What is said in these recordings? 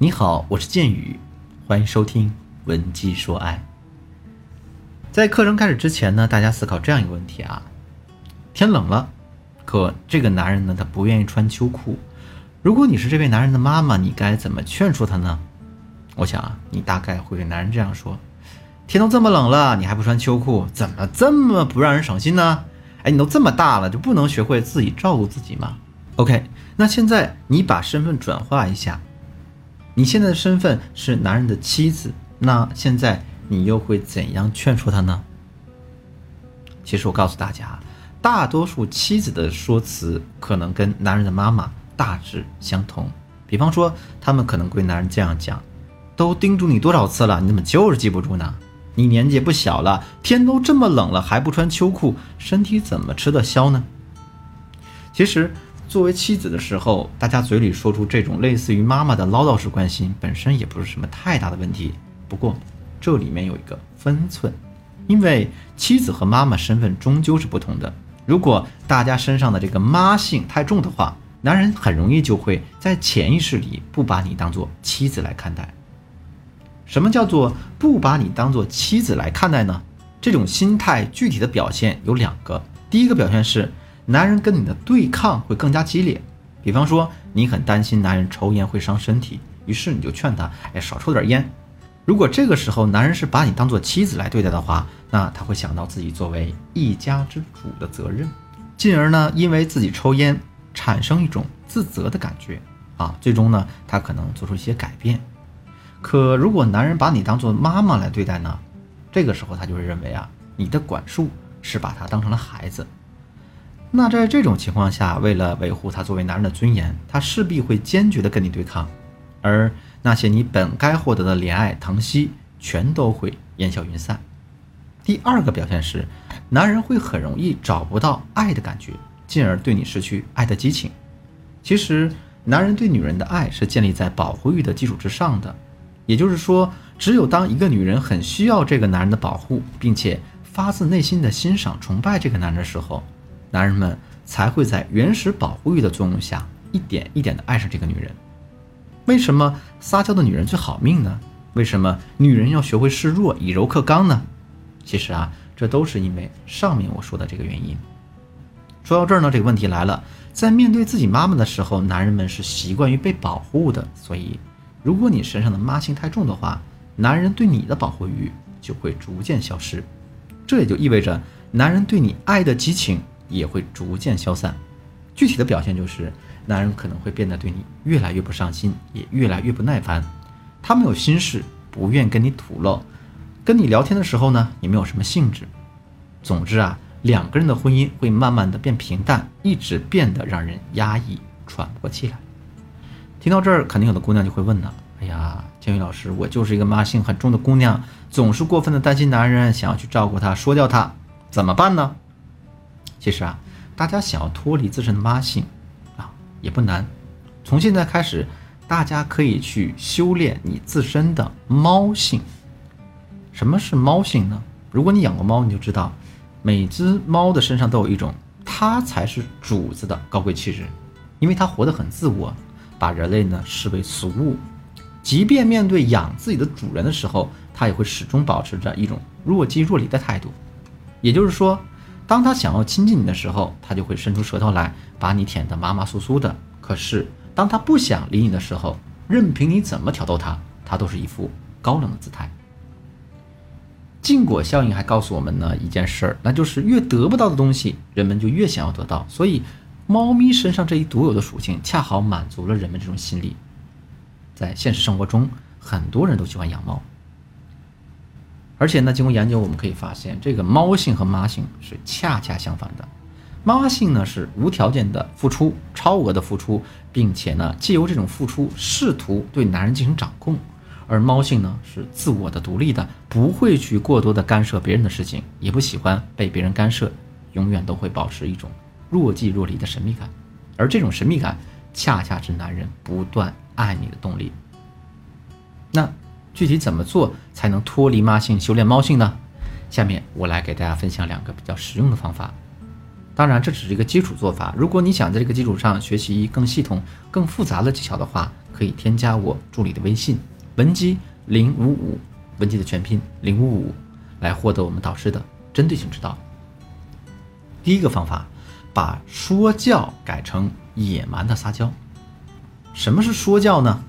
你好，我是剑宇，欢迎收听文姬说爱。在课程开始之前呢，大家思考这样一个问题啊：天冷了，可这个男人呢，他不愿意穿秋裤。如果你是这位男人的妈妈，你该怎么劝说他呢？我想啊，你大概会对男人这样说：天都这么冷了，你还不穿秋裤，怎么这么不让人省心呢？哎，你都这么大了，就不能学会自己照顾自己吗？OK，那现在你把身份转化一下。你现在的身份是男人的妻子，那现在你又会怎样劝说他呢？其实我告诉大家，大多数妻子的说辞可能跟男人的妈妈大致相同。比方说，他们可能对男人这样讲：“都叮嘱你多少次了，你怎么就是记不住呢？你年纪也不小了，天都这么冷了还不穿秋裤，身体怎么吃得消呢？”其实。作为妻子的时候，大家嘴里说出这种类似于妈妈的唠叨式关心，本身也不是什么太大的问题。不过，这里面有一个分寸，因为妻子和妈妈身份终究是不同的。如果大家身上的这个妈性太重的话，男人很容易就会在潜意识里不把你当做妻子来看待。什么叫做不把你当做妻子来看待呢？这种心态具体的表现有两个，第一个表现是。男人跟你的对抗会更加激烈，比方说你很担心男人抽烟会伤身体，于是你就劝他，哎，少抽点烟。如果这个时候男人是把你当做妻子来对待的话，那他会想到自己作为一家之主的责任，进而呢，因为自己抽烟产生一种自责的感觉啊，最终呢，他可能做出一些改变。可如果男人把你当做妈妈来对待呢，这个时候他就会认为啊，你的管束是把他当成了孩子。那在这种情况下，为了维护他作为男人的尊严，他势必会坚决的跟你对抗，而那些你本该获得的怜爱疼惜，全都会烟消云散。第二个表现是，男人会很容易找不到爱的感觉，进而对你失去爱的激情。其实，男人对女人的爱是建立在保护欲的基础之上的，也就是说，只有当一个女人很需要这个男人的保护，并且发自内心的欣赏崇拜这个男人的时候。男人们才会在原始保护欲的作用下，一点一点的爱上这个女人。为什么撒娇的女人最好命呢？为什么女人要学会示弱，以柔克刚呢？其实啊，这都是因为上面我说的这个原因。说到这儿呢，这个问题来了，在面对自己妈妈的时候，男人们是习惯于被保护的，所以如果你身上的妈性太重的话，男人对你的保护欲就会逐渐消失。这也就意味着，男人对你爱的激情。也会逐渐消散，具体的表现就是，男人可能会变得对你越来越不上心，也越来越不耐烦。他没有心事，不愿跟你吐露，跟你聊天的时候呢，也没有什么兴致。总之啊，两个人的婚姻会慢慢的变平淡，一直变得让人压抑，喘不过气来。听到这儿，肯定有的姑娘就会问了：哎呀，建宇老师，我就是一个妈性很重的姑娘，总是过分的担心男人，想要去照顾他，说掉他，怎么办呢？其实啊，大家想要脱离自身的妈性，啊，也不难。从现在开始，大家可以去修炼你自身的猫性。什么是猫性呢？如果你养过猫，你就知道，每只猫的身上都有一种它才是主子的高贵气质，因为它活得很自我，把人类呢视为俗物。即便面对养自己的主人的时候，它也会始终保持着一种若即若离的态度。也就是说。当他想要亲近你的时候，他就会伸出舌头来把你舔得麻麻酥酥的。可是，当他不想理你的时候，任凭你怎么挑逗他，他都是一副高冷的姿态。禁果效应还告诉我们呢一件事儿，那就是越得不到的东西，人们就越想要得到。所以，猫咪身上这一独有的属性，恰好满足了人们这种心理。在现实生活中，很多人都喜欢养猫。而且呢，经过研究，我们可以发现，这个猫性和妈性是恰恰相反的。妈性呢是无条件的付出，超额的付出，并且呢，借由这种付出试图对男人进行掌控；而猫性呢是自我的、独立的，不会去过多的干涉别人的事情，也不喜欢被别人干涉，永远都会保持一种若即若离的神秘感。而这种神秘感，恰恰是男人不断爱你的动力。那。具体怎么做才能脱离妈性，修炼猫性呢？下面我来给大家分享两个比较实用的方法。当然，这只是一个基础做法。如果你想在这个基础上学习更系统、更复杂的技巧的话，可以添加我助理的微信文姬零五五，文姬的全拼零五五，来获得我们导师的针对性指导。第一个方法，把说教改成野蛮的撒娇。什么是说教呢？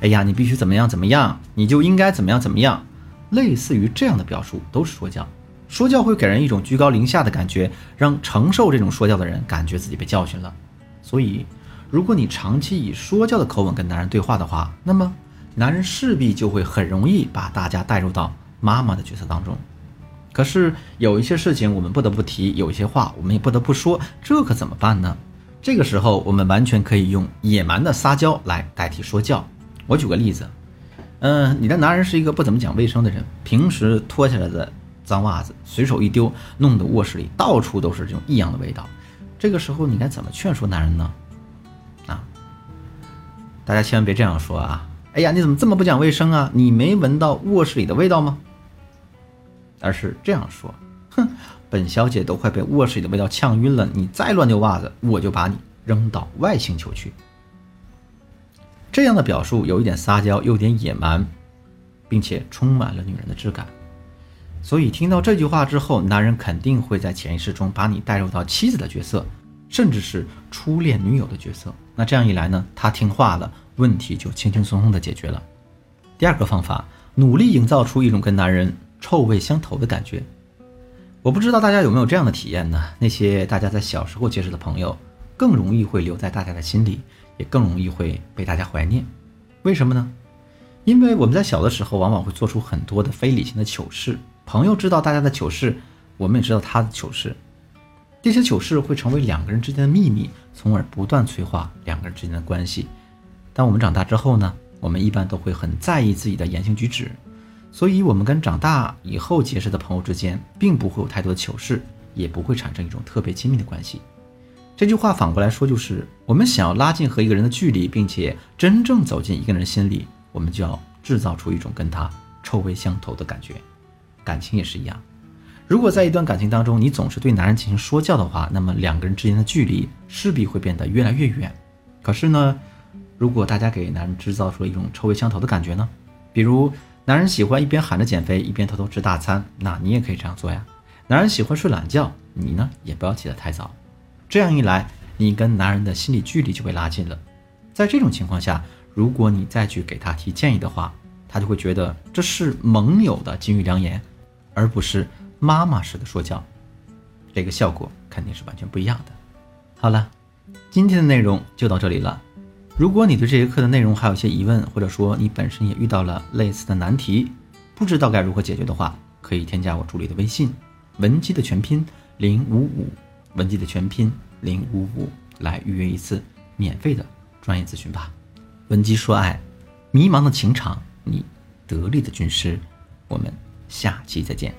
哎呀，你必须怎么样怎么样，你就应该怎么样怎么样，类似于这样的表述都是说教。说教会给人一种居高临下的感觉，让承受这种说教的人感觉自己被教训了。所以，如果你长期以说教的口吻跟男人对话的话，那么男人势必就会很容易把大家带入到妈妈的角色当中。可是有一些事情我们不得不提，有一些话我们也不得不说，这可怎么办呢？这个时候我们完全可以用野蛮的撒娇来代替说教。我举个例子，嗯，你的男人是一个不怎么讲卫生的人，平时脱下来的。脏袜子随手一丢，弄得卧室里到处都是这种异样的味道。这个时候你该怎么劝说男人呢？啊，大家千万别这样说啊！哎呀，你怎么这么不讲卫生啊？你没闻到卧室里的味道吗？而是这样说：哼，本小姐都快被卧室里的味道呛晕了，你再乱丢袜子，我就把你扔到外星球去。这样的表述有一点撒娇，有点野蛮，并且充满了女人的质感。所以听到这句话之后，男人肯定会在潜意识中把你带入到妻子的角色，甚至是初恋女友的角色。那这样一来呢，他听话了，问题就轻轻松松的解决了。第二个方法，努力营造出一种跟男人臭味相投的感觉。我不知道大家有没有这样的体验呢？那些大家在小时候结识的朋友，更容易会留在大家的心里，也更容易会被大家怀念。为什么呢？因为我们在小的时候，往往会做出很多的非理性的糗事。朋友知道大家的糗事，我们也知道他的糗事，这些糗事会成为两个人之间的秘密，从而不断催化两个人之间的关系。当我们长大之后呢，我们一般都会很在意自己的言行举止，所以，我们跟长大以后结识的朋友之间，并不会有太多的糗事，也不会产生一种特别亲密的关系。这句话反过来说，就是我们想要拉近和一个人的距离，并且真正走进一个人心里，我们就要制造出一种跟他臭味相投的感觉。感情也是一样，如果在一段感情当中，你总是对男人进行说教的话，那么两个人之间的距离势必会变得越来越远。可是呢，如果大家给男人制造出了一种臭味相投的感觉呢？比如男人喜欢一边喊着减肥，一边偷偷吃大餐，那你也可以这样做呀。男人喜欢睡懒觉，你呢也不要起得太早。这样一来，你跟男人的心理距离就被拉近了。在这种情况下，如果你再去给他提建议的话，他就会觉得这是盟友的金玉良言。而不是妈妈式的说教，这个效果肯定是完全不一样的。好了，今天的内容就到这里了。如果你对这节课的内容还有些疑问，或者说你本身也遇到了类似的难题，不知道该如何解决的话，可以添加我助理的微信文姬的全拼零五五，文姬的全拼零五五，来预约一次免费的专业咨询吧。文姬说爱，迷茫的情场，你得力的军师，我们。下期再见。